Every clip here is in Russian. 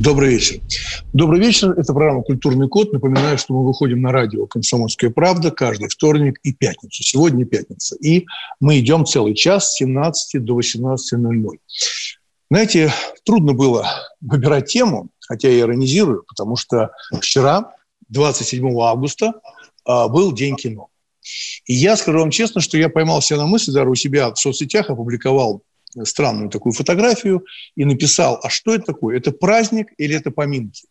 Добрый вечер. Добрый вечер. Это программа «Культурный код». Напоминаю, что мы выходим на радио «Комсомольская правда» каждый вторник и пятницу. Сегодня пятница. И мы идем целый час с 17 до 18.00. Знаете, трудно было выбирать тему, хотя я иронизирую, потому что вчера, 27 августа, а, был День кино. И я скажу вам честно, что я поймал себя на мысли, даже у себя в соцсетях опубликовал странную такую фотографию и написал, а что это такое? Это праздник или это поминки?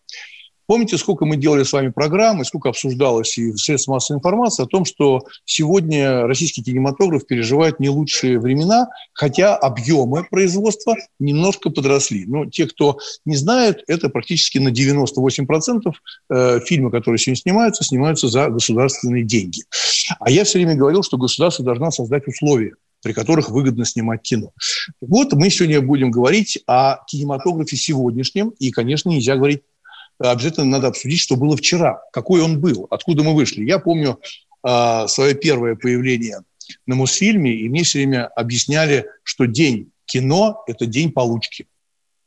Помните, сколько мы делали с вами программы, сколько обсуждалось и в средствах массовой информации о том, что сегодня российский кинематограф переживает не лучшие времена, хотя объемы производства немножко подросли. Но те, кто не знает, это практически на 98% э, фильмы, которые сегодня снимаются, снимаются за государственные деньги. А я все время говорил, что государство должно создать условия при которых выгодно снимать кино. Вот мы сегодня будем говорить о кинематографе сегодняшнем, и, конечно, нельзя говорить обязательно надо обсудить, что было вчера, какой он был, откуда мы вышли. Я помню э, свое первое появление на Мосфильме, и мне все время объясняли, что день кино – это день получки.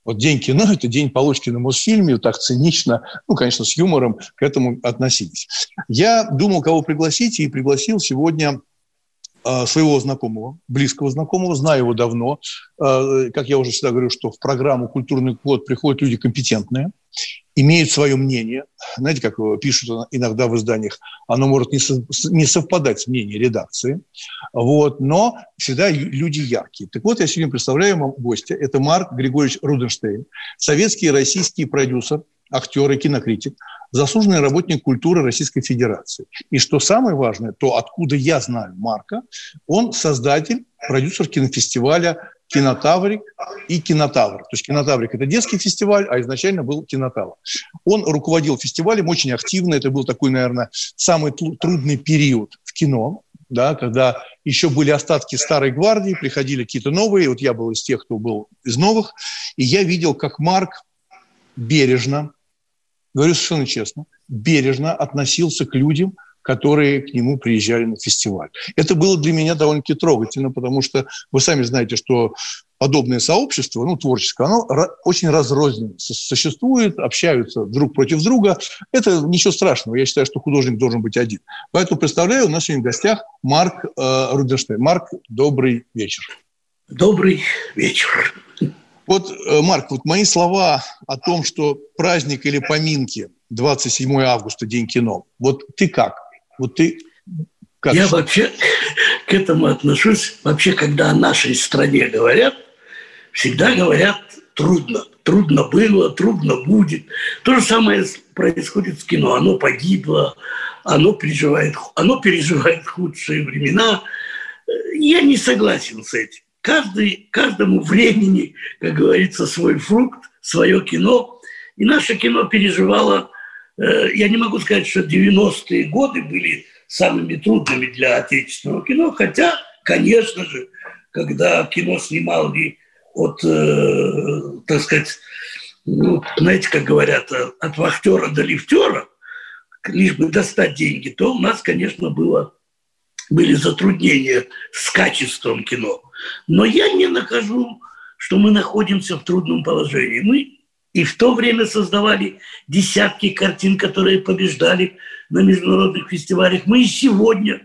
Вот день кино – это день получки на Мосфильме, так цинично, ну, конечно, с юмором к этому относились. Я думал, кого пригласить, и пригласил сегодня своего знакомого, близкого знакомого, знаю его давно. А, как я уже всегда говорю, что в программу «Культурный код» приходят люди компетентные, имеют свое мнение. Знаете, как пишут иногда в изданиях, оно может не совпадать с мнением редакции, вот, но всегда люди яркие. Так вот, я сегодня представляю вам гостя. Это Марк Григорьевич Руденштейн, советский и российский продюсер, актер и кинокритик, заслуженный работник культуры Российской Федерации. И что самое важное, то откуда я знаю Марка, он создатель, продюсер кинофестиваля «Кинотаврик» и «Кинотавр». То есть «Кинотаврик» – это детский фестиваль, а изначально был «Кинотавр». Он руководил фестивалем очень активно. Это был такой, наверное, самый трудный период в кино, да, когда еще были остатки старой гвардии, приходили какие-то новые. Вот я был из тех, кто был из новых. И я видел, как Марк бережно, говорю совершенно честно, бережно относился к людям, которые к нему приезжали на фестиваль. Это было для меня довольно-таки трогательно, потому что вы сами знаете, что подобное сообщество, ну, творческое, оно очень разрозненно существует, общаются друг против друга. Это ничего страшного. Я считаю, что художник должен быть один. Поэтому представляю, у нас сегодня в гостях Марк э, Руденштейн. Марк, добрый вечер. Добрый вечер. Вот, э, Марк, вот мои слова о том, что праздник или поминки 27 августа, День кино. Вот ты как? Вот ты как? Я вообще к этому отношусь. Вообще, когда о нашей стране говорят, всегда говорят трудно. Трудно было, трудно будет. То же самое происходит с кино. Оно погибло, оно переживает, оно переживает худшие времена. Я не согласен с этим каждый, каждому времени, как говорится, свой фрукт, свое кино. И наше кино переживало, э, я не могу сказать, что 90-е годы были самыми трудными для отечественного кино, хотя, конечно же, когда кино снимали от, э, так сказать, ну, знаете, как говорят, от вахтера до лифтера, лишь бы достать деньги, то у нас, конечно, было, были затруднения с качеством кино. Но я не нахожу, что мы находимся в трудном положении. Мы и в то время создавали десятки картин, которые побеждали на международных фестивалях. Мы и сегодня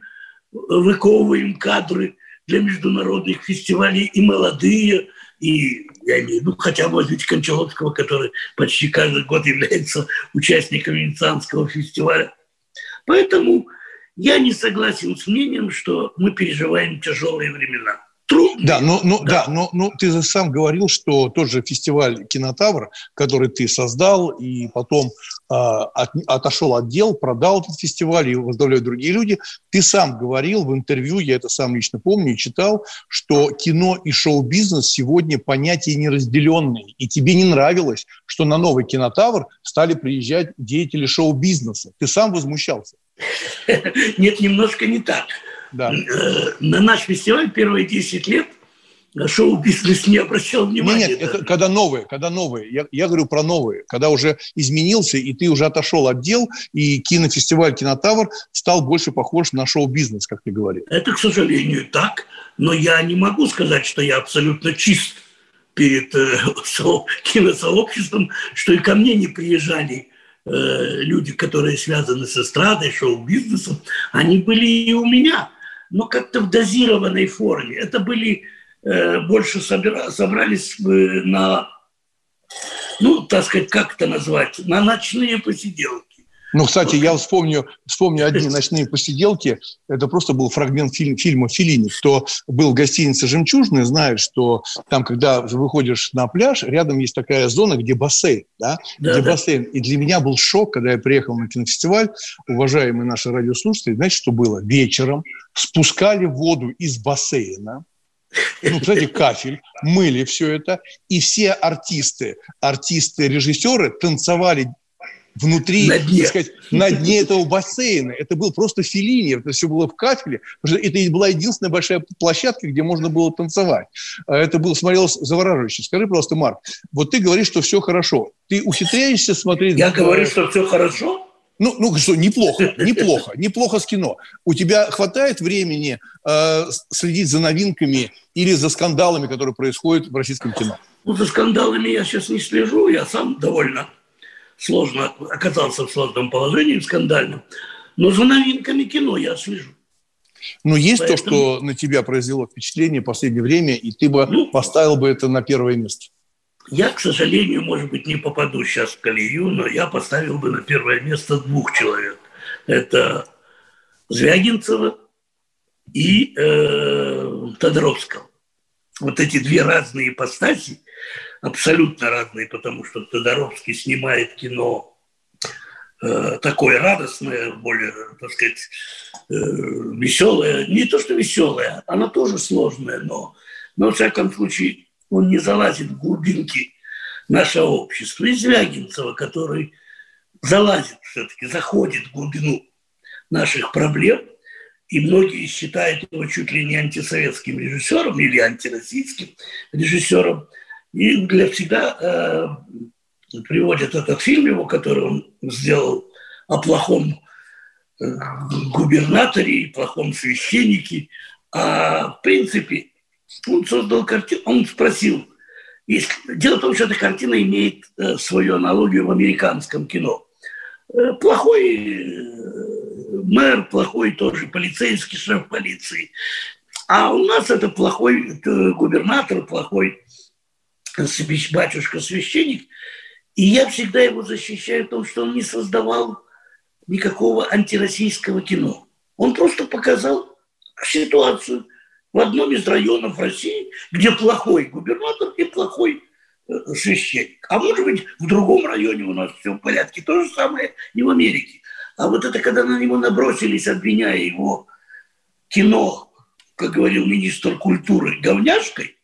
выковываем кадры для международных фестивалей и молодые, и я имею в виду хотя бы возьмите Кончаловского, который почти каждый год является участником Венецианского фестиваля. Поэтому я не согласен с мнением, что мы переживаем тяжелые времена трудный. Да, но, но, да. да но, но ты же сам говорил, что тот же фестиваль «Кинотавр», который ты создал, и потом от, отошел от дел, продал этот фестиваль, и возглавляют другие люди. Ты сам говорил в интервью, я это сам лично помню и читал, что кино и шоу-бизнес сегодня понятия неразделенные. И тебе не нравилось, что на новый кинотавр стали приезжать деятели шоу-бизнеса. Ты сам возмущался. Нет, немножко не так. Да. Э, на наш фестиваль первые 10 лет шоу-бизнес не обращал внимания. Нет, нет это когда новые, когда новые. Я, я говорю про новые, когда уже изменился, и ты уже отошел от дел, и кинофестиваль «Кинотавр» стал больше похож на шоу-бизнес, как ты говорил. Это, к сожалению, так, но я не могу сказать, что я абсолютно чист перед э, киносообществом, что и ко мне не приезжали э, люди, которые связаны с эстрадой, шоу-бизнесом. Они были и у меня, но как-то в дозированной форме. Это были Э, больше собира, собрались на, ну, так сказать, как это назвать, на ночные посиделки. Ну, кстати, я вспомню, вспомню одни ночные посиделки. Это просто был фрагмент фильм, фильма Филини. Кто был в гостинице «Жемчужная», знает, что там, когда выходишь на пляж, рядом есть такая зона, где бассейн. Да? Да, где да. бассейн. И для меня был шок, когда я приехал на кинофестиваль. Уважаемые наши радиослушатели, знаете, что было? Вечером спускали воду из бассейна, ну, кстати, кафель, мыли все это, и все артисты, артисты-режиссеры танцевали внутри, на дне. сказать, на дне этого бассейна. Это был просто филини, это все было в кафеле. Это была единственная большая площадка, где можно было танцевать. А это было, смотрелось завораживающе. Скажи просто, Марк, вот ты говоришь, что все хорошо. Ты ухитряешься смотреть... Я говорю, что все хорошо? Ну, ну что, неплохо, неплохо, неплохо с кино. У тебя хватает времени э, следить за новинками или за скандалами, которые происходят в российском кино? Ну, за скандалами я сейчас не слежу, я сам довольно сложно оказался в сложном положении, в скандальном. Но за новинками кино я слежу. Но есть Поэтому... то, что на тебя произвело впечатление в последнее время, и ты бы ну, поставил бы это на первое место? Я, к сожалению, может быть, не попаду сейчас в колею, но я поставил бы на первое место двух человек. Это Звягинцева и э, Тодоровского. Вот эти две разные ипостаси, абсолютно разные, потому что Тодоровский снимает кино э, такое радостное, более, так сказать, э, веселое. Не то, что веселое, оно тоже сложное, но, но, во всяком случае, он не залазит в глубинки нашего общества. И Звягинцева, который залазит все-таки, заходит в глубину наших проблем, и многие считают его чуть ли не антисоветским режиссером или антироссийским режиссером. И для всегда э, приводят этот фильм его, который он сделал о плохом э, губернаторе и плохом священнике. А в принципе он создал картину, он спросил, если, дело в том, что эта картина имеет э, свою аналогию в американском кино. Э, плохой э, мэр, плохой тоже полицейский шеф полиции. А у нас это плохой э, губернатор, плохой батюшка-священник. И я всегда его защищаю в том, что он не создавал никакого антироссийского кино. Он просто показал ситуацию – в одном из районов России, где плохой губернатор и плохой э, священник. А может быть, в другом районе у нас все в порядке. То же самое и в Америке. А вот это, когда на него набросились, обвиняя его кино, как говорил министр культуры, говняшкой,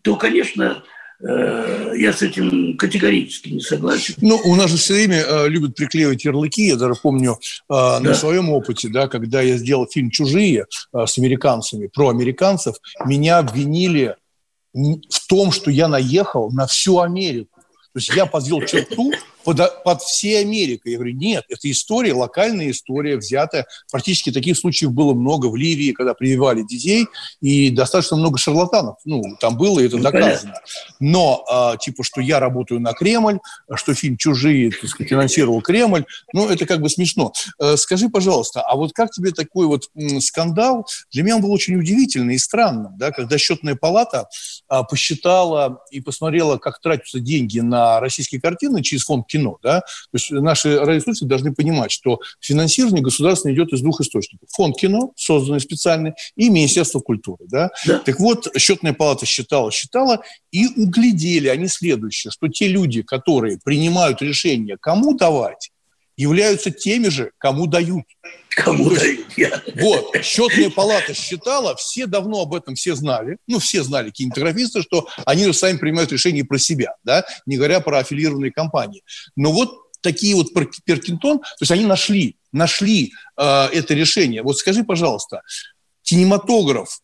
то, конечно, я с этим категорически не согласен. Ну, у нас же все время э, любят приклеивать ярлыки. Я даже помню э, да. на своем опыте, да, когда я сделал фильм «Чужие» э, с американцами, про американцев, меня обвинили в том, что я наехал на всю Америку. То есть я подвел черту под, под всей Америкой. Я говорю, нет, это история, локальная история, взятая. Практически таких случаев было много в Ливии, когда прививали детей, и достаточно много шарлатанов. Ну, там было, и это ну, доказано. Но, а, типа, что я работаю на Кремль, что фильм «Чужие» так сказать, финансировал Кремль, ну, это как бы смешно. А, скажи, пожалуйста, а вот как тебе такой вот скандал? Для меня он был очень удивительный и странным, да, когда счетная палата а, посчитала и посмотрела, как тратятся деньги на российские картины через фонд кино, да, то есть наши радиослушатели должны понимать, что финансирование государственное идет из двух источников. Фонд кино, созданный специально, и Министерство культуры, да. да. Так вот, счетная палата считала, считала, и углядели они следующее, что те люди, которые принимают решение, кому давать, являются теми же, кому дают. Кому дают? Вот, счетная палата считала, все давно об этом все знали, ну, все знали, кинематографисты, что они же сами принимают решения про себя, да, не говоря про аффилированные компании. Но вот такие вот Перкинтон, то есть они нашли, нашли э, это решение. Вот скажи, пожалуйста, кинематограф,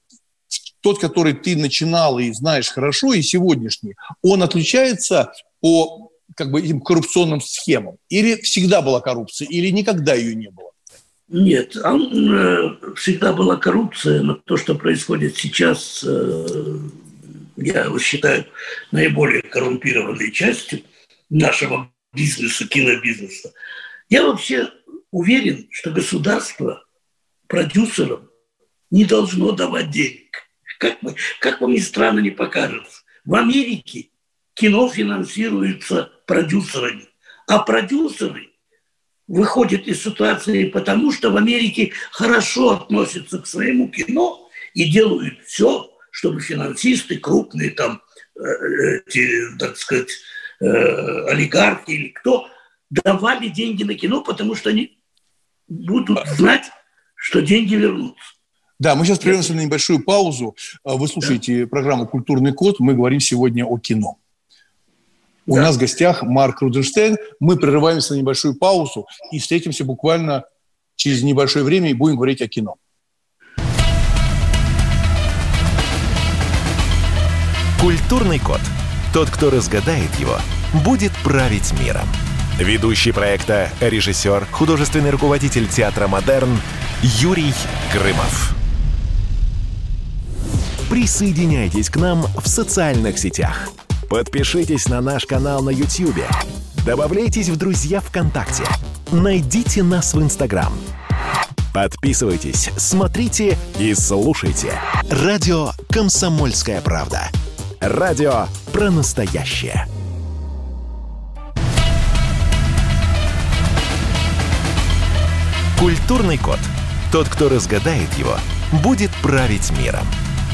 тот, который ты начинал и знаешь хорошо, и сегодняшний, он отличается по как бы этим коррупционным схемам? Или всегда была коррупция, или никогда ее не было? Нет, э, всегда была коррупция, но то, что происходит сейчас, э, я считаю наиболее коррумпированной частью нашего бизнеса, кинобизнеса. Я вообще уверен, что государство продюсерам не должно давать денег. Как, мы, как вам ни странно не покажется. В Америке кино финансируется продюсерами. А продюсеры выходят из ситуации потому, что в Америке хорошо относятся к своему кино и делают все, чтобы финансисты крупные там, э, эти, так сказать, э, олигархи или кто, давали деньги на кино, потому что они будут знать, что деньги вернутся. Да, мы сейчас прервемся на небольшую паузу. Вы слушаете да. программу «Культурный код». Мы говорим сегодня о кино. У да. нас в гостях Марк Руденштейн. Мы прерываемся на небольшую паузу и встретимся буквально через небольшое время и будем говорить о кино. Культурный код. Тот, кто разгадает его, будет править миром. Ведущий проекта, режиссер, художественный руководитель театра «Модерн» Юрий Грымов. Присоединяйтесь к нам в социальных сетях – Подпишитесь на наш канал на YouTube. Добавляйтесь в друзья ВКонтакте. Найдите нас в Инстаграм. Подписывайтесь, смотрите и слушайте. Радио «Комсомольская правда». Радио про настоящее. Культурный код. Тот, кто разгадает его, будет править миром.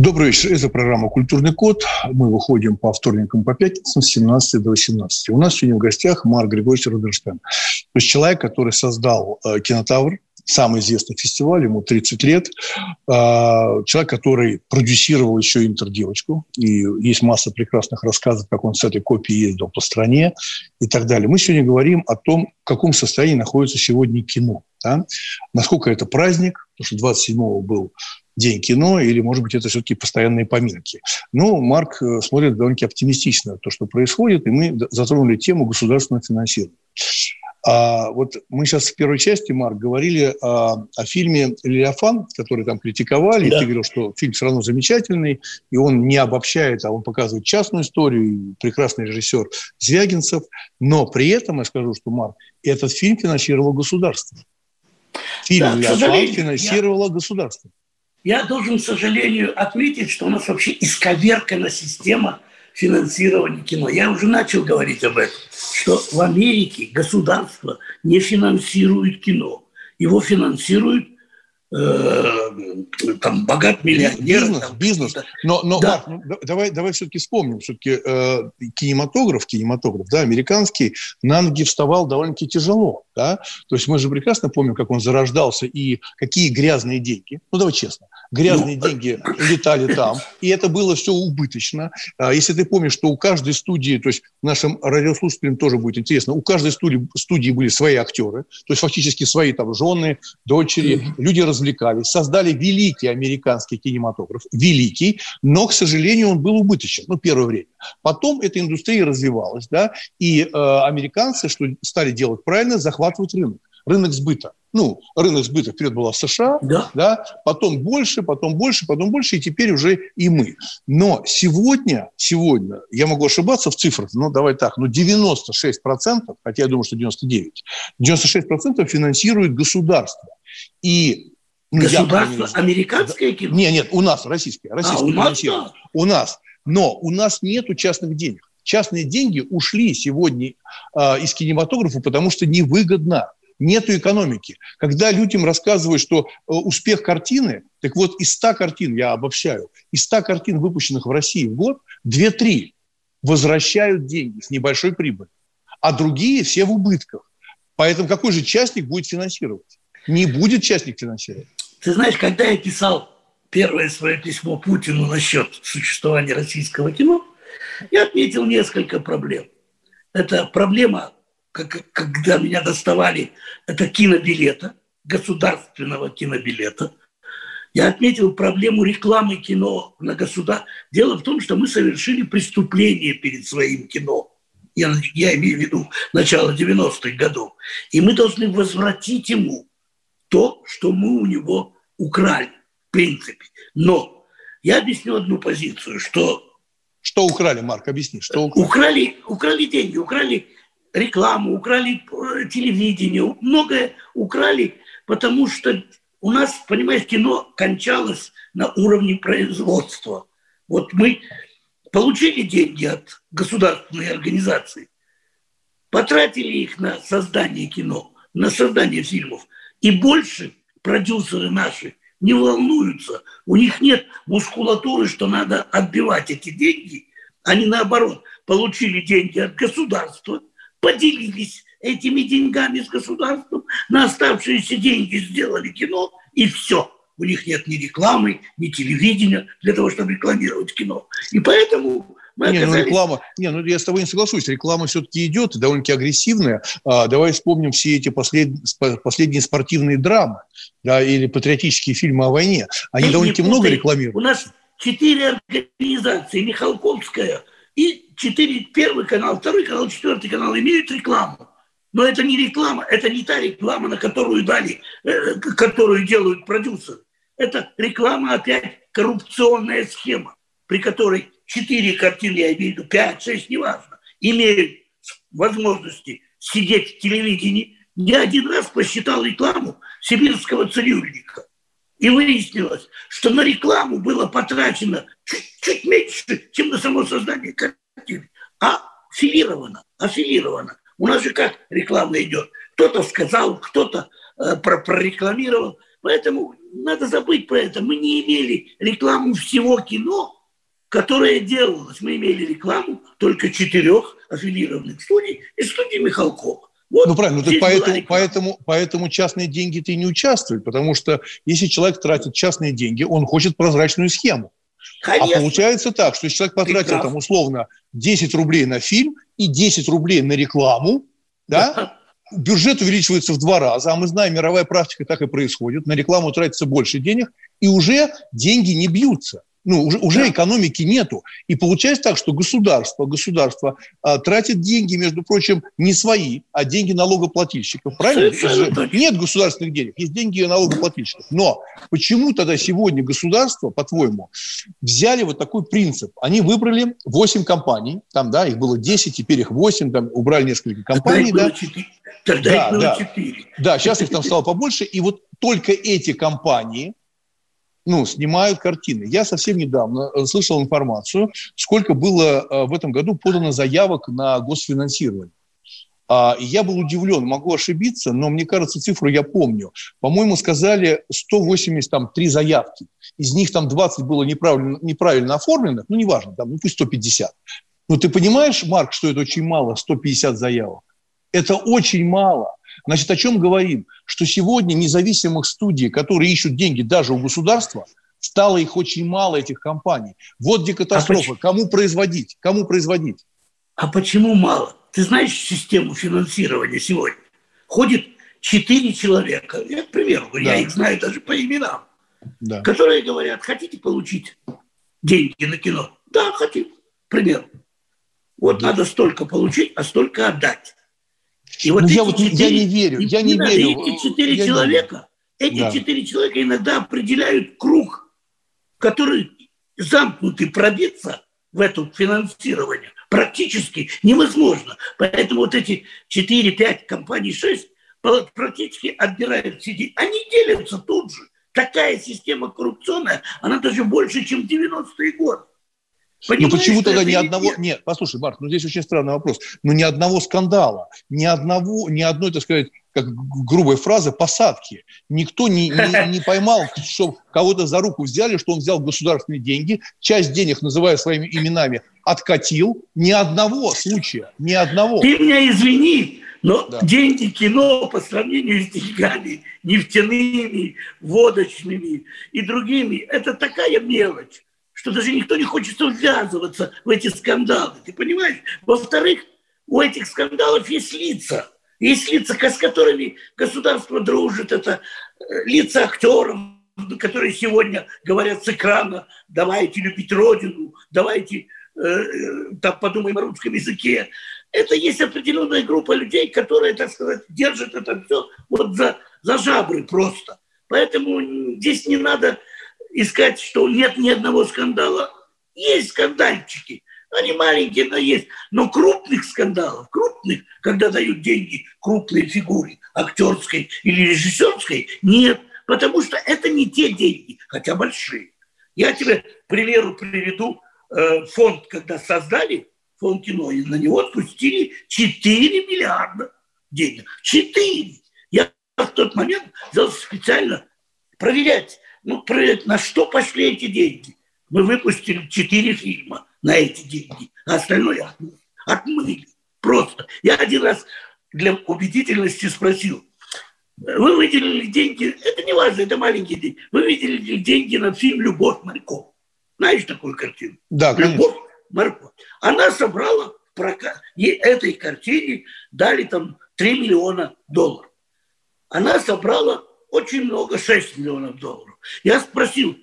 Добрый вечер. Это программа «Культурный код». Мы выходим по вторникам, по пятницам с 17 до 18. У нас сегодня в гостях Марк Григорьевич Руденштейн. То есть человек, который создал э, «Кинотавр», самый известный фестиваль, ему 30 лет. А, человек, который продюсировал еще «Интердевочку», и есть масса прекрасных рассказов, как он с этой копией ездил по стране и так далее. Мы сегодня говорим о том, в каком состоянии находится сегодня кино. Да? Насколько это праздник, потому что 27-го был День кино, или, может быть, это все-таки постоянные поминки. Но Марк э, смотрит довольно-таки оптимистично то, что происходит, и мы затронули тему государственного финансирования. А вот мы сейчас в первой части, Марк, говорили о, о фильме «Левиафан», который там критиковали, да. и ты говорил, что фильм все равно замечательный, и он не обобщает, а он показывает частную историю, прекрасный режиссер Звягинцев, но при этом я скажу, что, Марк, этот фильм финансировало государство. Фильм да, «Левиафан» финансировало я... государство. Я должен, к сожалению, отметить, что у нас вообще исковеркана система финансирования кино. Я уже начал говорить об этом что в Америке государство не финансирует кино. Его финансирует э, там богат миллионер. Бизнес, там, бизнес. Но, но да. Марк, ну, давай, давай все-таки вспомним, все-таки э, кинематограф, кинематограф, да, американский, на ноги вставал довольно-таки тяжело, да. То есть мы же прекрасно помним, как он зарождался и какие грязные деньги. Ну давай честно, грязные ну, деньги летали там, и это было все убыточно. А если ты помнишь, что у каждой студии, то есть нашим радиослушателям тоже будет интересно, у каждой студии, студии были свои актеры, то есть фактически свои там жены, дочери, люди развлекались, создали великий американский кинематограф, великий, но, к сожалению, он был убыточен, ну, первое время. Потом эта индустрия развивалась, да, и э, американцы, что стали делать правильно, захватывать рынок, рынок сбыта ну, рынок сбыта вперед была США, да. Да, потом больше, потом больше, потом больше, и теперь уже и мы. Но сегодня, сегодня, я могу ошибаться в цифрах, но давай так, но 96%, хотя я думаю, что 99%, 96% финансирует государство. И Ну, Государство не американское кино? Нет, нет, у нас российское. российское а, у нас, да. У нас. Но у нас нету частных денег. Частные деньги ушли сегодня э, из кинематографа, потому что невыгодно. Нету экономики. Когда людям рассказывают, что э, успех картины, так вот из 100 картин, я обобщаю, из 100 картин, выпущенных в России в год, 2-3 возвращают деньги с небольшой прибылью, а другие все в убытках. Поэтому какой же частник будет финансировать? Не будет частник финансировать. Ты знаешь, когда я писал первое свое письмо Путину насчет существования российского кино, я отметил несколько проблем. Это проблема, как, когда меня доставали, это кинобилета, государственного кинобилета. Я отметил проблему рекламы кино на государ. Дело в том, что мы совершили преступление перед своим кино. Я, я имею в виду начало 90-х годов. И мы должны возвратить ему то, что мы у него украли, в принципе. Но я объясню одну позицию, что... Что украли, Марк, объясни, что украли? Украли, украли деньги, украли рекламу, украли э, телевидение, многое украли, потому что у нас, понимаешь, кино кончалось на уровне производства. Вот мы получили деньги от государственной организации, потратили их на создание кино, на создание фильмов, и больше продюсеры наши не волнуются. У них нет мускулатуры, что надо отбивать эти деньги. Они, наоборот, получили деньги от государства, поделились этими деньгами с государством, на оставшиеся деньги сделали кино, и все. У них нет ни рекламы, ни телевидения для того, чтобы рекламировать кино. И поэтому мы не, ну реклама, не, ну я с тобой не соглашусь. Реклама все-таки идет, довольно-таки агрессивная. А, давай вспомним все эти послед, последние спортивные драмы, да, или патриотические фильмы о войне. Они Ты довольно-таки много рекламируют. У нас четыре организации, Михалковская и четыре, первый канал, второй канал, четвертый канал имеют рекламу. Но это не реклама, это не та реклама, на которую дали, э, которую делают продюсеры. Это реклама опять коррупционная схема, при которой четыре картины, я имею пять, шесть, неважно, имеют возможности сидеть в телевидении, я один раз посчитал рекламу сибирского цирюльника. И выяснилось, что на рекламу было потрачено чуть-чуть меньше, чем на само создание картины. А аффилировано, аффилировано. У нас же как реклама идет? Кто-то сказал, кто-то э, прорекламировал. Поэтому надо забыть про это. Мы не имели рекламу всего кино, которая делалась. Мы имели рекламу только четырех аффилированных студий и студии Михалкова. Вот ну правильно, ну, поэтому, поэтому, поэтому частные деньги ты не участвуют, потому что если человек тратит частные деньги, он хочет прозрачную схему. А Конечно. А получается так, что если человек потратил там условно 10 рублей на фильм и 10 рублей на рекламу, да, бюджет увеличивается в два раза, а мы знаем, мировая практика так и происходит, на рекламу тратится больше денег, и уже деньги не бьются. Ну, уже, уже да. экономики нету. И получается так, что государство, государство а, тратит деньги, между прочим, не свои, а деньги налогоплательщиков. Правильно? Нет государственных денег, есть деньги налогоплательщиков. Но почему тогда сегодня государство, по-твоему, взяли вот такой принцип? Они выбрали 8 компаний, там, да, их было 10, теперь их 8, там убрали несколько компаний. Тогда да. их было 4. Тогда да, их было да. 4. Да, сейчас их там стало побольше. И вот только эти компании ну, снимают картины. Я совсем недавно э, слышал информацию, сколько было э, в этом году подано заявок на госфинансирование. А, я был удивлен, могу ошибиться, но мне кажется, цифру я помню. По-моему, сказали 183 заявки. Из них там 20 было неправильно, неправильно оформленных, ну, неважно, там, ну, пусть 150. Но ты понимаешь, Марк, что это очень мало, 150 заявок? Это очень мало. Значит, о чем говорим? Что сегодня независимых студий, которые ищут деньги даже у государства, стало их очень мало, этих компаний. Вот где катастрофа. А Кому производить? Кому производить? А почему мало? Ты знаешь систему финансирования сегодня? Ходит четыре человека, я, к примеру, да. я их знаю даже по именам, да. которые говорят, хотите получить деньги на кино? Да, хотим, к примеру. Вот да. надо столько получить, а столько отдать. И вот ну, я, вот, четыре, я не верю, я не, не верю. Эти четыре человека, эти да. четыре человека иногда определяют круг, который замкнутый пробиться в это финансирование практически невозможно. Поэтому вот эти 4-5 компаний, 6 практически отбирают сидеть. Они делятся тут же такая система коррупционная, она даже больше, чем 90-е годы. Понимаешь, ну почему тогда ни одного... Нет? нет, послушай, Марк, ну здесь очень странный вопрос. Ну ни одного скандала, ни одного, ни одной, так сказать, как грубая фраза, посадки. Никто не, не, не поймал, что кого-то за руку взяли, что он взял государственные деньги, часть денег, называя своими именами, откатил. Ни одного случая, ни одного. Ты меня извини, но да. деньги кино по сравнению с деньгами нефтяными, водочными и другими, это такая мелочь, что даже никто не хочет ввязываться в эти скандалы. Ты понимаешь? Во-вторых, у этих скандалов есть лица – есть лица, с которыми государство дружит, это э, лица актеров, которые сегодня говорят с экрана, давайте любить Родину, давайте э, э, там подумаем о русском языке. Это есть определенная группа людей, которые, так сказать, держат это все вот за, за жабры просто. Поэтому здесь не надо искать, что нет ни одного скандала. Есть скандальчики – они маленькие, но есть. Но крупных скандалов, крупных, когда дают деньги крупной фигуре, актерской или режиссерской, нет. Потому что это не те деньги, хотя большие. Я тебе, примеру, приведу э, фонд, когда создали фонд кино, и на него отпустили 4 миллиарда денег. 4! Я в тот момент взял специально проверять, ну, на что пошли эти деньги. Мы выпустили 4 фильма – на эти деньги, а остальное отмыли. Просто. Я один раз для убедительности спросил, вы выделили деньги, это не важно, это маленькие деньги, вы выделили деньги на фильм «Любовь моряков». Знаешь такую картину? Да, конечно. «Любовь моряков». Она собрала прокат, ей этой картине дали там 3 миллиона долларов. Она собрала очень много, 6 миллионов долларов. Я спросил,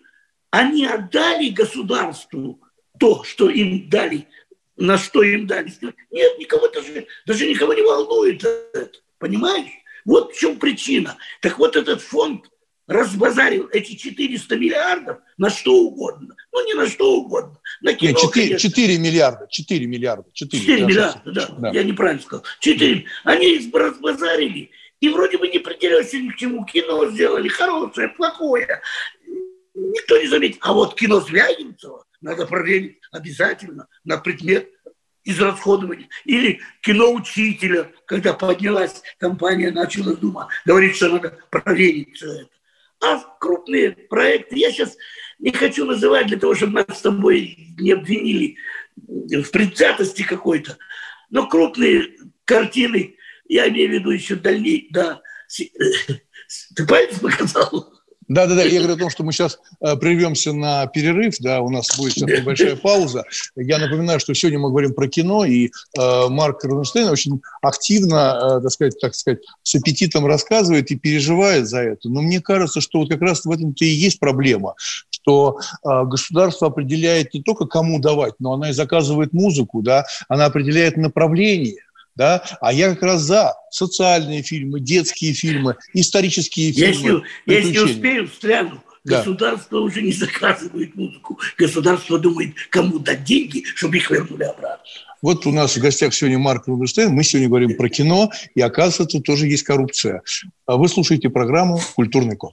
они отдали государству то, что им дали, на что им дали. Нет, никого даже, даже никого не волнует это. Понимаешь? Вот в чем причина. Так вот этот фонд разбазарил эти 400 миллиардов на что угодно. Ну, не на что угодно. На кино, Нет, 4, 4 миллиарда. 4 миллиарда. 4, 4 миллиарда, да, да. Я неправильно сказал. 4. Они их разбазарили. И вроде бы не придерешься ни к чему. Кино сделали хорошее, плохое. Никто не заметит. А вот кино Звягинцева надо проверить обязательно на предмет израсходования. Или кино учителя, когда поднялась компания, начала Дума, говорит, что надо проверить все это. А крупные проекты, я сейчас не хочу называть для того, чтобы нас с тобой не обвинили в предвзятости какой-то, но крупные картины, я имею в виду еще дальней, да, ты палец показал? Да-да-да, я говорю о том, что мы сейчас э, прервемся на перерыв, да, у нас будет сейчас небольшая пауза. Я напоминаю, что сегодня мы говорим про кино, и э, Марк Рунштейн очень активно, э, так сказать, так сказать, с аппетитом рассказывает и переживает за это. Но мне кажется, что вот как раз в этом-то и есть проблема, что э, государство определяет не только кому давать, но она и заказывает музыку, да, она определяет направление да, а я как раз за социальные фильмы, детские фильмы, исторические фильмы. Если, если успею, встряну. Да. Государство уже не заказывает музыку. Государство думает, кому дать деньги, чтобы их вернули обратно. Вот у нас в гостях сегодня Марк Рубинштейн. Мы сегодня говорим про кино, и оказывается, тут тоже есть коррупция. А вы слушаете программу «Культурный код».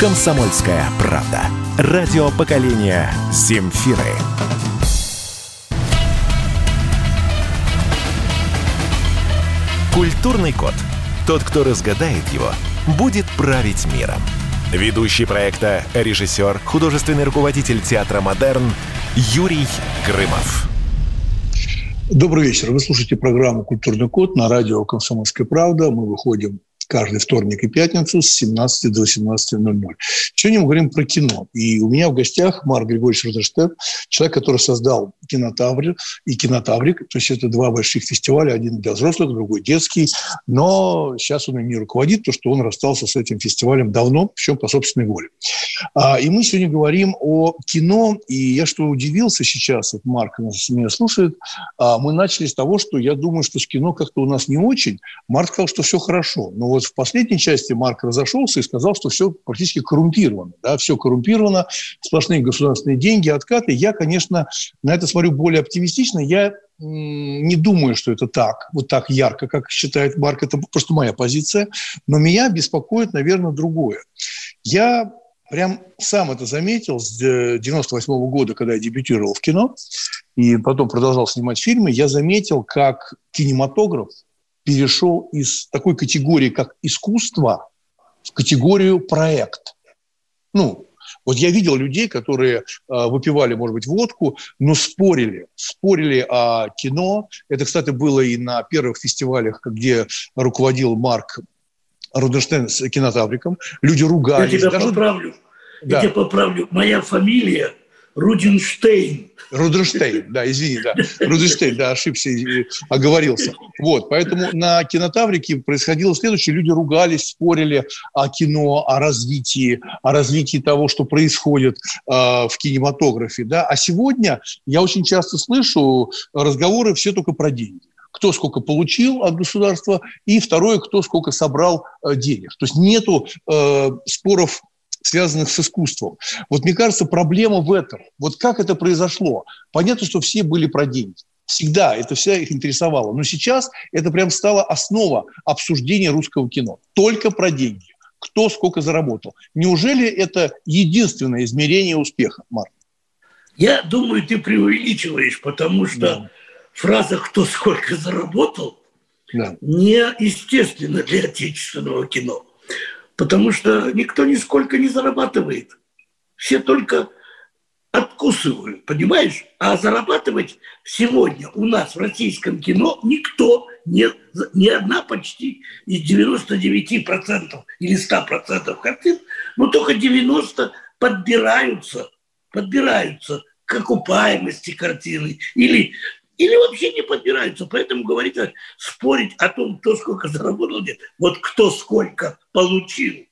«Комсомольская правда». Радио поколения «Земфиры». Культурный код. Тот, кто разгадает его, будет править миром. Ведущий проекта, режиссер, художественный руководитель театра «Модерн» Юрий Грымов. Добрый вечер. Вы слушаете программу «Культурный код» на радио «Комсомольская правда». Мы выходим каждый вторник и пятницу с 17 до 18.00. Сегодня мы говорим про кино. И у меня в гостях Марк Григорьевич Рудерштеп, человек, который создал кинотавр и кинотаврик. То есть это два больших фестиваля, один для взрослых, другой детский. Но сейчас он ими не руководит, то что он расстался с этим фестивалем давно, причем по собственной воле. А, и мы сегодня говорим о кино. И я что удивился сейчас, вот Марк меня слушает, а, мы начали с того, что я думаю, что с кино как-то у нас не очень. Марк сказал, что все хорошо. Но вот в последней части Марк разошелся и сказал, что все практически коррумпировано. Да, все коррумпировано, сплошные государственные деньги, откаты. Я, конечно, на это смотрю более оптимистично. Я не думаю, что это так, вот так ярко, как считает Марк. Это просто моя позиция. Но меня беспокоит, наверное, другое. Я прям сам это заметил с 98 -го года, когда я дебютировал в кино, и потом продолжал снимать фильмы, я заметил, как кинематограф перешел из такой категории, как искусство, в категорию проект. Ну, вот я видел людей, которые э, выпивали, может быть, водку, но спорили. Спорили о кино. Это, кстати, было и на первых фестивалях, где руководил Марк Руденштейн с кинотавриком. Люди ругались. Я тебя Даже... поправлю. Да. Я тебя поправлю. Моя фамилия Руденштейн. Руденштейн, да, извини, да. Руденштейн, да, ошибся, оговорился. Вот, поэтому на кинотаврике происходило следующее. Люди ругались, спорили о кино, о развитии, о развитии того, что происходит э, в кинематографе, да. А сегодня я очень часто слышу разговоры все только про деньги кто сколько получил от государства, и второе, кто сколько собрал э, денег. То есть нету э, споров связанных с искусством. Вот мне кажется, проблема в этом. Вот как это произошло? Понятно, что все были про деньги. Всегда это вся их интересовало. Но сейчас это прям стало основа обсуждения русского кино. Только про деньги. Кто сколько заработал. Неужели это единственное измерение успеха, Марк? Я думаю, ты преувеличиваешь, потому что да. фраза «кто сколько заработал» да. неестественна для отечественного кино потому что никто нисколько не зарабатывает. Все только откусывают, понимаешь? А зарабатывать сегодня у нас в российском кино никто, не, ни одна почти из 99% или 100% картин, но только 90% подбираются, подбираются к окупаемости картины или или вообще не подбираются. Поэтому говорить, спорить о том, кто сколько заработал, нет. Вот кто сколько получил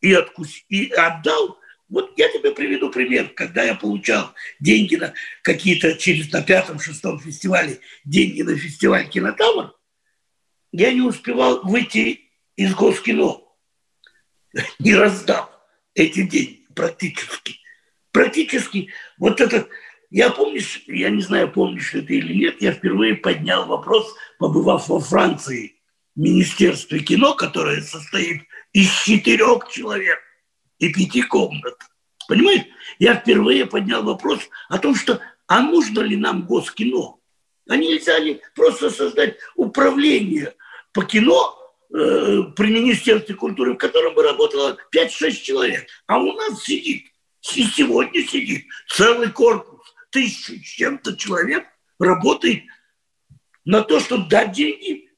и, откус... и отдал, вот я тебе приведу пример. Когда я получал деньги на какие-то через на пятом-шестом фестивале, деньги на фестиваль «Кинотавр», я не успевал выйти из Госкино, не раздав эти деньги практически. Практически вот этот я помнишь, я не знаю, помнишь ты или нет, я впервые поднял вопрос, побывав во Франции, Министерстве кино, которое состоит из четырех человек и пяти комнат. Понимаешь? Я впервые поднял вопрос о том, что а нужно ли нам госкино? А нельзя ли просто создать управление по кино э, при Министерстве культуры, в котором бы работало 5-6 человек. А у нас сидит, и сегодня сидит целый корпус тысячу с чем-то человек работает на то, чтобы дать деньги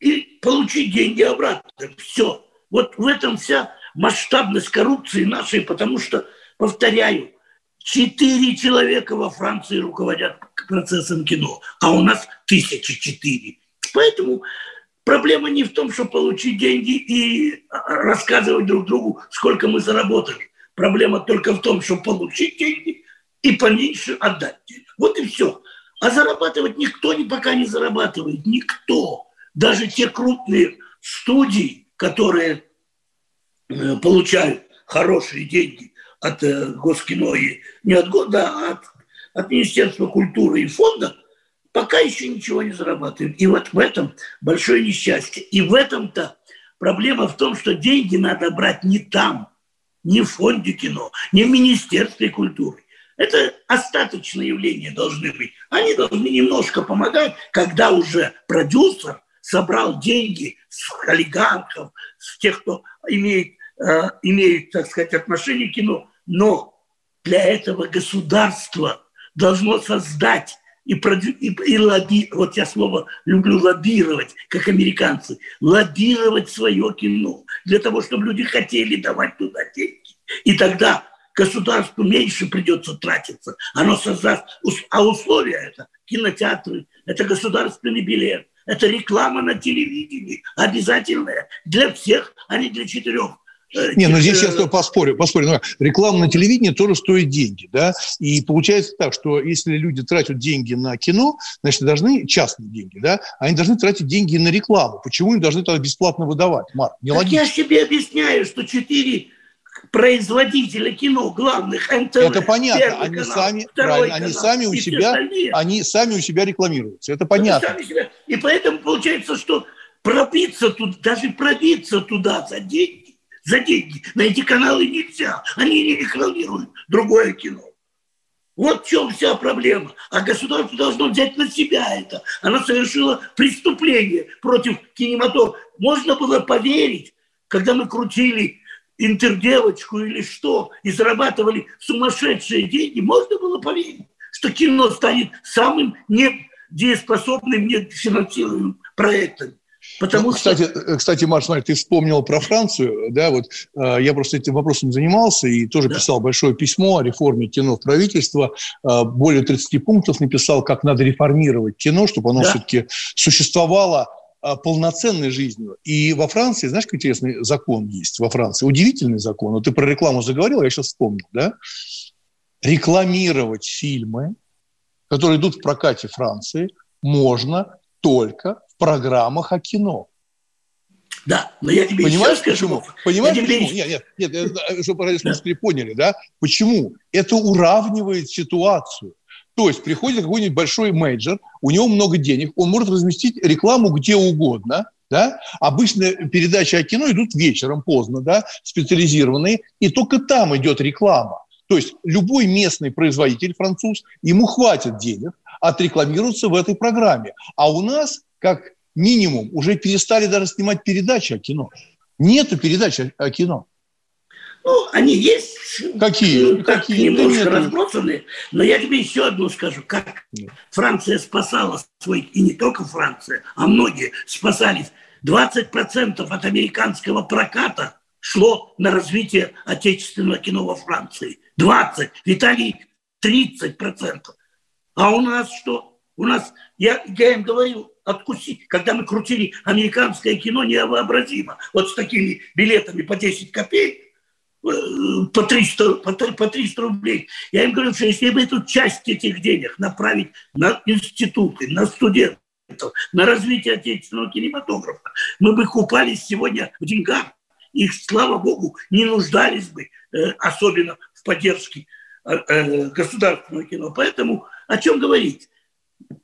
и получить деньги обратно. Все. Вот в этом вся масштабность коррупции нашей, потому что, повторяю, четыре человека во Франции руководят процессом кино, а у нас тысячи четыре. Поэтому проблема не в том, чтобы получить деньги и рассказывать друг другу, сколько мы заработали. Проблема только в том, чтобы получить деньги и поменьше отдать. Вот и все. А зарабатывать никто не, пока не зарабатывает. Никто. Даже те крупные студии, которые э, получают хорошие деньги от э, Госкино и не от года, а от, от Министерства культуры и фонда, пока еще ничего не зарабатывают. И вот в этом большое несчастье. И в этом-то проблема в том, что деньги надо брать не там, не в фонде кино, не в Министерстве культуры, это остаточные явления должны быть. Они должны немножко помогать, когда уже продюсер собрал деньги с олигархов, с тех, кто имеет, э, имеет так сказать, отношение к кино. Но для этого государство должно создать и, и, и лобби, вот я слово люблю лоббировать, как американцы, лоббировать свое кино для того, чтобы люди хотели давать туда деньги. И тогда государству меньше придется тратиться. Оно создаст... А условия это кинотеатры, это государственный билет, это реклама на телевидении, обязательная для всех, а не для четырех. Э, не, ну здесь я с тобой поспорю, поспорю. Но реклама на телевидении тоже стоит деньги, да? И получается так, что если люди тратят деньги на кино, значит, должны, частные деньги, да, они должны тратить деньги на рекламу. Почему им должны тогда бесплатно выдавать, Марк? Нелогично. Так я себе объясняю, что 4 производители кино главных НТВ. Это понятно, они, канал, сами, правильно, канал, они сами у себя, они сами у себя рекламируются, это понятно. Себя. И поэтому получается, что пробиться тут, даже пробиться туда за деньги, за деньги на эти каналы нельзя, они не рекламируют другое кино. Вот в чем вся проблема. А государство должно взять на себя это. Она совершила преступление против кинематографа. Можно было поверить, когда мы крутили интердевочку или что, и зарабатывали сумасшедшие деньги, можно было поверить, что кино станет самым недееспособным, недофинансируемым проектом. Потому ну, что... Кстати, э, кстати, Маш, смотри, ты вспомнил про Францию, да, вот э, я просто этим вопросом занимался и тоже да. писал большое письмо о реформе кино в правительство, э, более 30 пунктов написал, как надо реформировать кино, чтобы оно да. все-таки существовало полноценной жизнью. И во Франции, знаешь, какой интересный закон есть во Франции? Удивительный закон. Вот ты про рекламу заговорил, я сейчас вспомнил, да? Рекламировать фильмы, которые идут в прокате Франции, можно только программах о кино. Да, но я тебе Понимаешь, еще почему? Скажу, Понимаешь, я почему? Нет, нет, нет, нет, чтобы радиослушатели да. поняли, да? Почему? Это уравнивает ситуацию. То есть приходит какой-нибудь большой менеджер, у него много денег, он может разместить рекламу где угодно, да? Обычно передачи о кино идут вечером поздно, да, специализированные, и только там идет реклама. То есть любой местный производитель француз, ему хватит денег отрекламироваться в этой программе. А у нас как минимум уже перестали даже снимать передачи о кино. Нету передач о, кино. Ну, они есть. Какие? Ну, как Какие? Немножко да разбросаны. Но я тебе еще одну скажу. Как. Франция спасала свой, и не только Франция, а многие спасались. 20% от американского проката шло на развитие отечественного кино во Франции. 20. В Италии 30%. А у нас что? У нас, я, я им говорил, откусить. Когда мы крутили американское кино, невообразимо. Вот с такими билетами по 10 копеек, по 300, по, по 300 рублей. Я им говорю, что если бы эту часть этих денег направить на институты, на студентов, на развитие отечественного кинематографа, мы бы купались сегодня в деньгах. И, слава богу, не нуждались бы, э, особенно в поддержке э, государственного кино. Поэтому о чем говорить?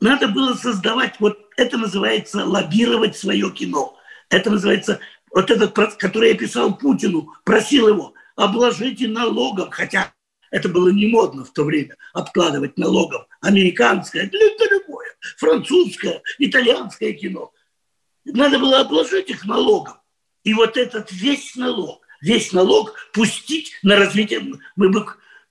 надо было создавать, вот это называется лоббировать свое кино. Это называется, вот этот, который я писал Путину, просил его, обложите налогом, хотя это было не модно в то время, обкладывать налогом американское, для любое, французское, итальянское кино. Надо было обложить их налогом. И вот этот весь налог, весь налог пустить на развитие, мы бы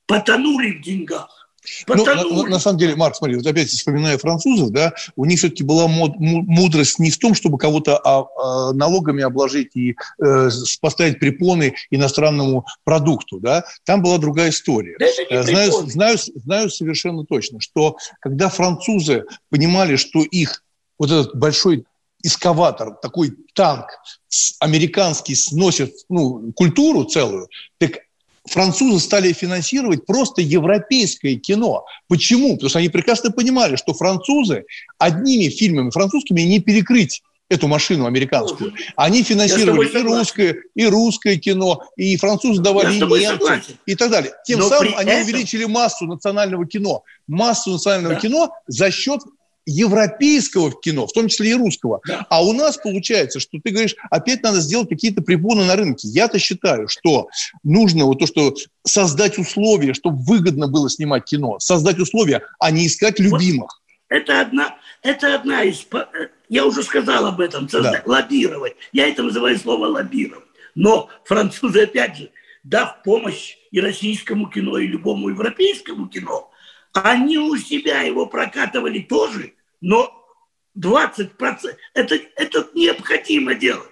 потонули в деньгах. Ну, на, на самом деле, Марк, смотри, вот опять вспоминая французов, да, у них все-таки была мод, мудрость не в том, чтобы кого-то а, а, налогами обложить и э, поставить препоны иностранному продукту, да, там была другая история. Да э, знаю, знаю, знаю совершенно точно, что когда французы понимали, что их вот этот большой эскаватор, такой танк американский сносит ну, культуру целую, так французы стали финансировать просто европейское кино. Почему? Потому что они прекрасно понимали, что французы одними фильмами французскими не перекрыть эту машину американскую. Они финансировали и русское, и русское кино, и французы давали и немцам, и так далее. Тем Но самым они этом... увеличили массу национального кино. Массу национального да. кино за счет европейского кино, в том числе и русского. Да. А у нас получается, что ты говоришь, опять надо сделать какие-то препоны на рынке. Я-то считаю, что нужно вот то, что создать условия, чтобы выгодно было снимать кино, создать условия, а не искать любимых. Это одна, это одна из... Я уже сказал об этом, создать, да. лоббировать. Я это называю слово лоббировать. Но французы, опять же, дав помощь и российскому кино, и любому европейскому кино, Они у себя его прокатывали тоже, но 20% это, это необходимо делать.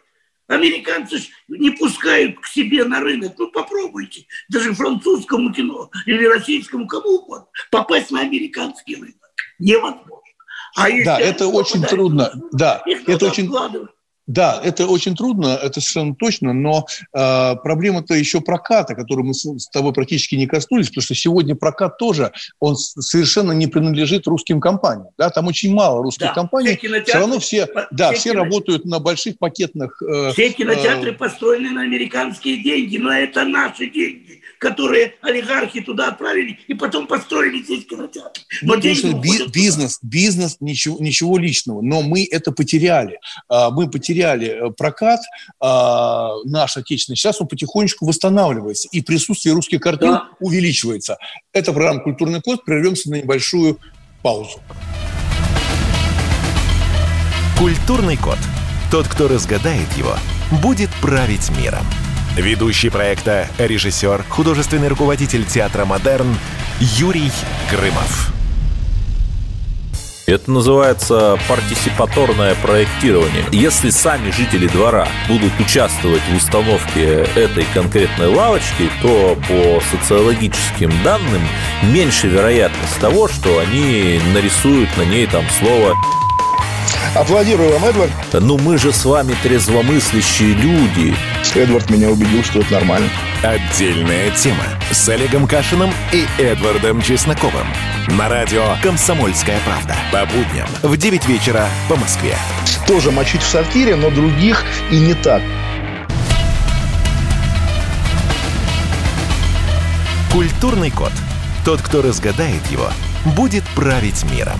Американцы не пускают к себе на рынок. Ну, попробуйте. Даже французскому кино или российскому, кому угодно, попасть на американский рынок. Невозможно. А да, это очень трудно. Да, это очень... Да, это очень трудно, это совершенно точно, но э, проблема-то еще проката, которую мы с, с тобой практически не коснулись, потому что сегодня прокат тоже, он совершенно не принадлежит русским компаниям. Да? Там очень мало русских да, компаний, все, все равно все, по, да, все, все работают на больших пакетных... Э, все кинотеатры э, построены на американские деньги, но это наши деньги которые олигархи туда отправили и потом построили здесь кинотеатр. Но ну, би- бизнес, бизнес, ничего, ничего личного, но мы это потеряли. А, мы потеряли э, прокат а, наш отечественный, сейчас он потихонечку восстанавливается, и присутствие русских картин да. увеличивается. Это программа «Культурный код». Прервемся на небольшую паузу. Культурный код. Тот, кто разгадает его, будет править миром. Ведущий проекта, режиссер, художественный руководитель театра «Модерн» Юрий Грымов. Это называется партисипаторное проектирование. Если сами жители двора будут участвовать в установке этой конкретной лавочки, то по социологическим данным меньше вероятность того, что они нарисуют на ней там слово Аплодирую вам, Эдвард. Ну мы же с вами трезвомыслящие люди. Эдвард меня убедил, что это нормально. Отдельная тема с Олегом Кашиным и Эдвардом Чесноковым. На радио «Комсомольская правда». По будням в 9 вечера по Москве. Тоже мочить в сортире, но других и не так. Культурный код. Тот, кто разгадает его, будет править миром.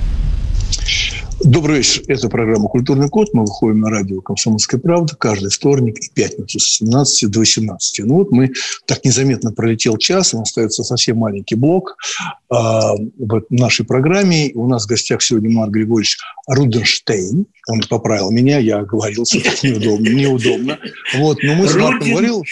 Добрый вечер. Это программа «Культурный код». Мы выходим на радио «Комсомольская правда» каждый вторник и пятницу с 17 до 18. Ну вот мы так незаметно пролетел час, нам остается совсем маленький блок э, в нашей программе. У нас в гостях сегодня Марк Григорьевич Руденштейн. Он поправил меня, я оговорился, так неудобно. неудобно. Вот, но мы с Марком говорил...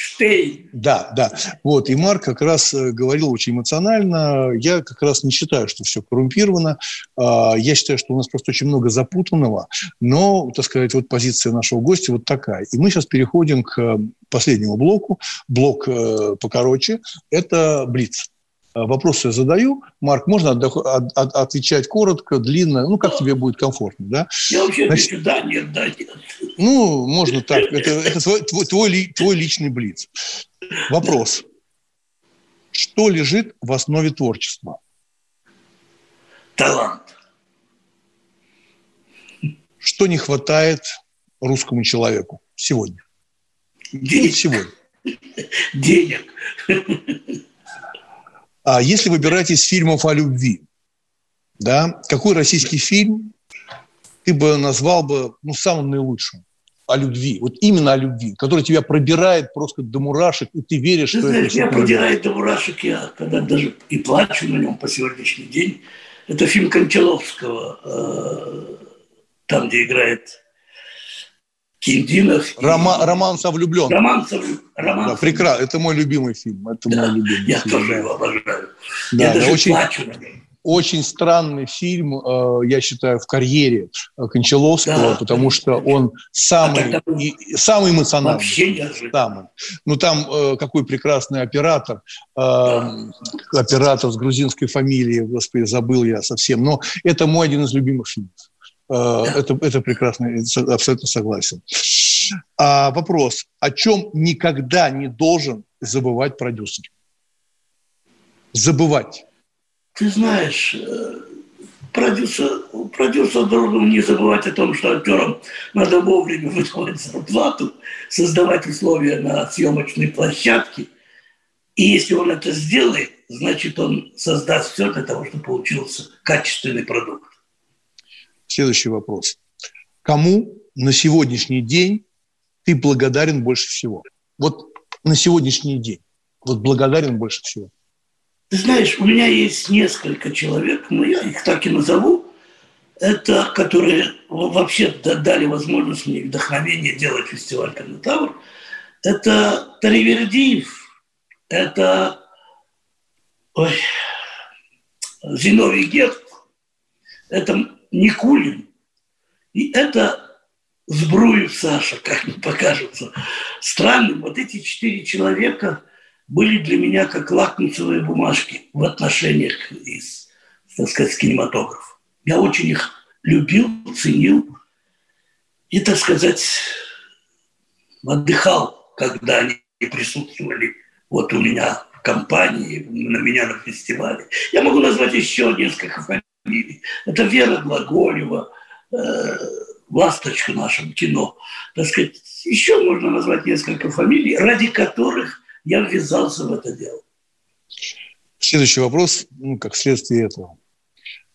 Да, да. Вот, и Марк как раз э, говорил очень эмоционально. Я как раз не считаю, что все коррумпировано. А, я считаю, что у нас просто очень много запутанного. Но, так сказать, вот позиция нашего гостя вот такая. И мы сейчас переходим к последнему блоку. Блок э, покороче. Это Блиц. Э, вопросы я задаю. Марк, можно от, от, отвечать коротко, длинно, ну, как тебе будет комфортно, да? Я вообще Значит, да, нет, да, нет. Ну, можно так. Это, это твой, твой, твой личный блиц. Вопрос. Что лежит в основе творчества? Талант. Что не хватает русскому человеку сегодня? Денег. Сегодня. Денег. А если выбирать из фильмов о любви, да, какой российский фильм ты бы назвал бы ну, самым наилучшим? о любви, вот именно о любви, который тебя пробирает просто до мурашек, и ты веришь, ты что знаешь, это... Меня пробирает до мурашек, я когда даже и плачу на нем по сегодняшний день. Это фильм Кончаловского, э, там, где играет Киндинов. Рома, Роман со влюблен. Роман со, Роман да, прекрасно. Это мой любимый фильм. Это да, мой любимый я фильм. тоже его обожаю. Да, я даже очень, плачу на нем. Очень странный фильм, э, я считаю, в карьере Кончаловского, да, потому что он самый, а и, самый эмоциональный. Вообще не самый. Ну, там э, какой прекрасный оператор, э, да. оператор с грузинской фамилией, господи, забыл я совсем. Но это мой один из любимых фильмов. Э, это, это прекрасно, абсолютно согласен. А вопрос, о чем никогда не должен забывать продюсер? Забывать. Ты знаешь, э, продюсер, продюсер должен не забывать о том, что актерам надо вовремя выдавать зарплату, создавать условия на съемочной площадке. И если он это сделает, значит, он создаст все для того, чтобы получился качественный продукт. Следующий вопрос. Кому на сегодняшний день ты благодарен больше всего? Вот на сегодняшний день. Вот благодарен больше всего. Ты знаешь, у меня есть несколько человек, но я их так и назову, это которые вообще дали возможность мне вдохновение делать фестиваль Канатавр. Это Таривердиев, это ой, Зиновий Герд, это Никулин, и это Збруев Саша, как мне покажется. Странным, вот эти четыре человека были для меня как лакмусовые бумажки в отношениях из, так сказать, с кинематографом. Я очень их любил, ценил и, так сказать, отдыхал, когда они присутствовали вот у меня в компании, на меня на фестивале. Я могу назвать еще несколько фамилий. Это Вера Глаголева, э, ласточка нашего кино. Так сказать, еще можно назвать несколько фамилий, ради которых я ввязался в это дело. Следующий вопрос, ну, как следствие этого.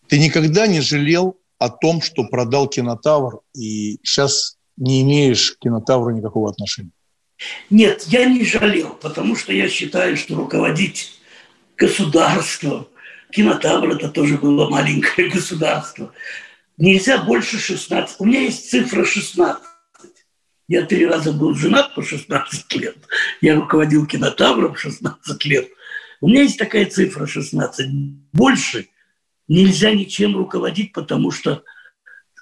Ты никогда не жалел о том, что продал кинотавр, и сейчас не имеешь к кинотавру никакого отношения? Нет, я не жалел, потому что я считаю, что руководить государством, кинотавр это тоже было маленькое государство, нельзя больше 16. У меня есть цифра 16. Я три раза был женат по 16 лет. Я руководил кинотавром 16 лет. У меня есть такая цифра 16. Больше нельзя ничем руководить, потому что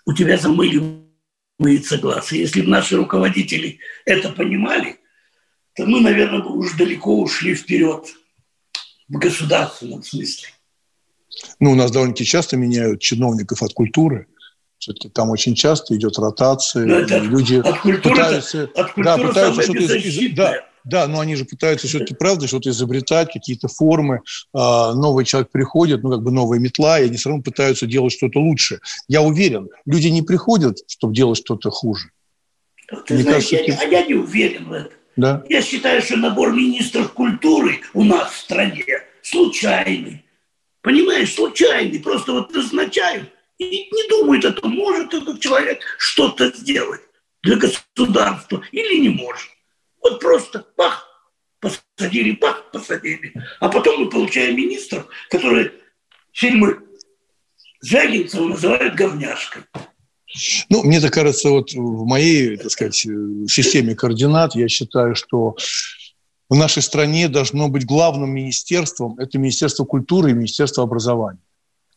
у тебя замыливается глаз. И если бы наши руководители это понимали, то мы, наверное, бы уже далеко ушли вперед в государственном смысле. Ну, у нас довольно-таки часто меняют чиновников от культуры. Все-таки там очень часто идет ротация. Но это люди от культуры, пытаются, от культуры да, пытаются что-то из, да, да, но они же пытаются все-таки, правда, что-то изобретать, какие-то формы. А, новый человек приходит, ну, как бы новая метла, и они все равно пытаются делать что-то лучше. Я уверен, люди не приходят, чтобы делать что-то хуже. Ты Мне знаешь, кажется, я, а я не уверен в этом. Да? Я считаю, что набор министров культуры у нас в стране случайный. Понимаешь, случайный. Просто вот назначают и не думают о том, может этот человек что-то сделать для государства или не может. Вот просто пах, посадили, пах, посадили. А потом мы получаем министров, которые фильмы Звягинцева называют говняшкой. Ну, мне так кажется, вот в моей, так сказать, системе координат я считаю, что в нашей стране должно быть главным министерством, это Министерство культуры и Министерство образования.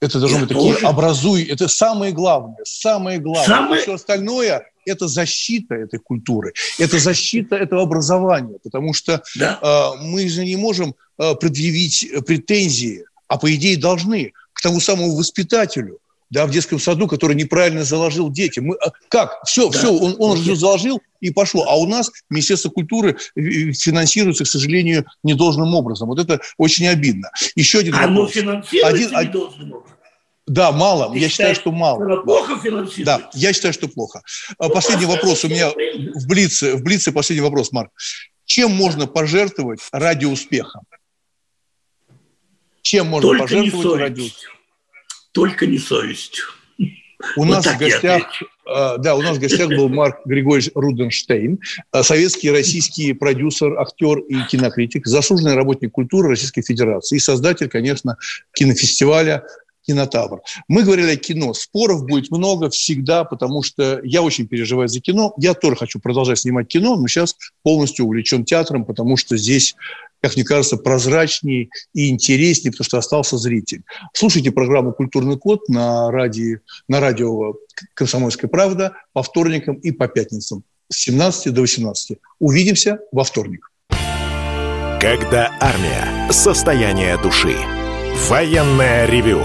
Это должно быть тоже. такие образуй, это самое главное, самое главное. Самое... Все остальное – это защита этой культуры, это защита этого образования, потому что да. э, мы же не можем э, предъявить претензии, а по идее должны к тому самому воспитателю, да, в детском саду, который неправильно заложил детям. Мы, а, как? Все, да. все, он, он же заложил и пошло. А у нас Министерство культуры финансируется, к сожалению, недолжным образом. Вот это очень обидно. Еще один Оно вопрос. финансируется один, недолжным образом. Да, мало. Ты я считаю, что мало. Плохо финансируется? Да, я считаю, что плохо. Ну, последний вопрос у меня в Блице. В Блице последний вопрос, Марк. Чем можно пожертвовать ради успеха? Чем можно Только пожертвовать ради успеха? Только не совестью. У вот нас в гостях, э, да, у нас в гостях был Марк Григорьевич Руденштейн, э, советский российский продюсер, актер и кинокритик, заслуженный работник культуры Российской Федерации и создатель, конечно, кинофестиваля кинотавр. Мы говорили о кино. Споров будет много всегда, потому что я очень переживаю за кино. Я тоже хочу продолжать снимать кино, но сейчас полностью увлечен театром, потому что здесь как мне кажется, прозрачнее и интереснее, потому что остался зритель. Слушайте программу «Культурный код» на, радио, на радио «Комсомольская правда» по вторникам и по пятницам с 17 до 18. Увидимся во вторник. Когда армия. Состояние души. Военное ревю